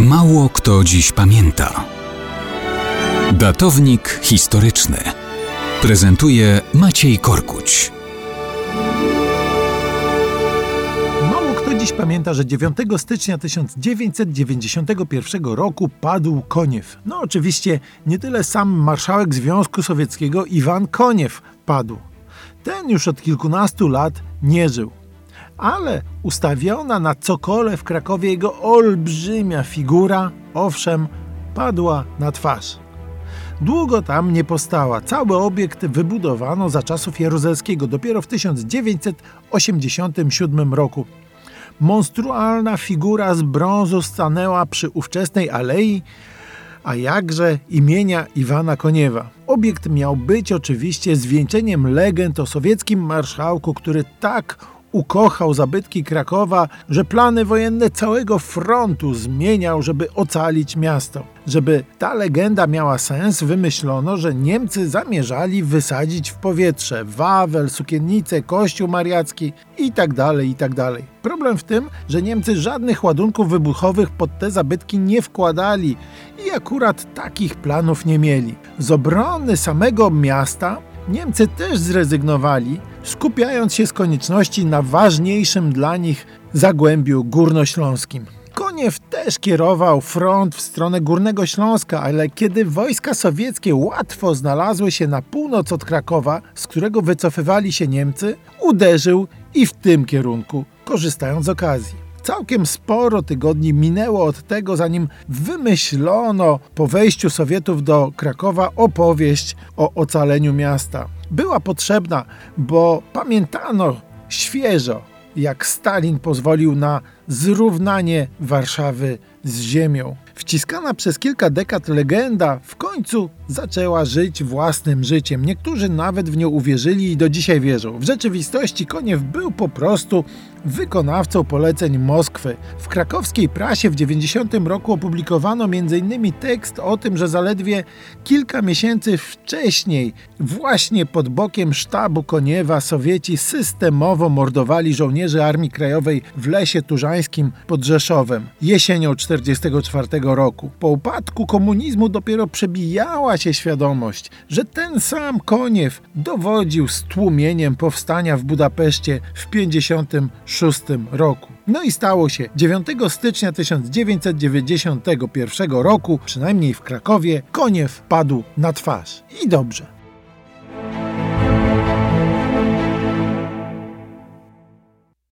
Mało kto dziś pamięta. Datownik historyczny prezentuje Maciej Korkuć. Mało kto dziś pamięta, że 9 stycznia 1991 roku padł Koniew. No oczywiście nie tyle sam marszałek Związku Sowieckiego Iwan Koniew padł. Ten już od kilkunastu lat nie żył. Ale ustawiona na cokole w Krakowie jego olbrzymia figura, owszem, padła na twarz. Długo tam nie postała. Cały obiekt wybudowano za czasów Jaruzelskiego, dopiero w 1987 roku. Monstrualna figura z brązu stanęła przy ówczesnej alei, a jakże imienia Iwana Koniewa. Obiekt miał być oczywiście zwieńczeniem legend o sowieckim marszałku, który tak ukochał zabytki Krakowa, że plany wojenne całego frontu zmieniał, żeby ocalić miasto. Żeby ta legenda miała sens, wymyślono, że Niemcy zamierzali wysadzić w powietrze Wawel, Sukiennicę, Kościół Mariacki itd., tak itd. Tak Problem w tym, że Niemcy żadnych ładunków wybuchowych pod te zabytki nie wkładali i akurat takich planów nie mieli. Z obrony samego miasta Niemcy też zrezygnowali, skupiając się z konieczności na ważniejszym dla nich zagłębiu górnośląskim. Koniew też kierował front w stronę Górnego Śląska, ale kiedy wojska sowieckie łatwo znalazły się na północ od Krakowa, z którego wycofywali się Niemcy, uderzył i w tym kierunku, korzystając z okazji. Całkiem sporo tygodni minęło od tego, zanim wymyślono po wejściu Sowietów do Krakowa opowieść o ocaleniu miasta. Była potrzebna, bo pamiętano świeżo, jak Stalin pozwolił na zrównanie Warszawy z ziemią. Wciskana przez kilka dekad legenda w końcu zaczęła żyć własnym życiem. Niektórzy nawet w nią uwierzyli i do dzisiaj wierzą. W rzeczywistości Koniew był po prostu wykonawcą poleceń Moskwy. W krakowskiej prasie w 90 roku opublikowano m.in. tekst o tym, że zaledwie kilka miesięcy wcześniej właśnie pod bokiem sztabu Koniewa Sowieci systemowo mordowali żołnierzy Armii Krajowej w Lesie Turzańskim pod Rzeszowem jesienią 1944 roku. Po upadku komunizmu dopiero przebijała się świadomość, że ten sam Koniew dowodził stłumieniem powstania w Budapeszcie w 1956 roku. No i stało się. 9 stycznia 1991 roku, przynajmniej w Krakowie, Koniew padł na twarz. I dobrze.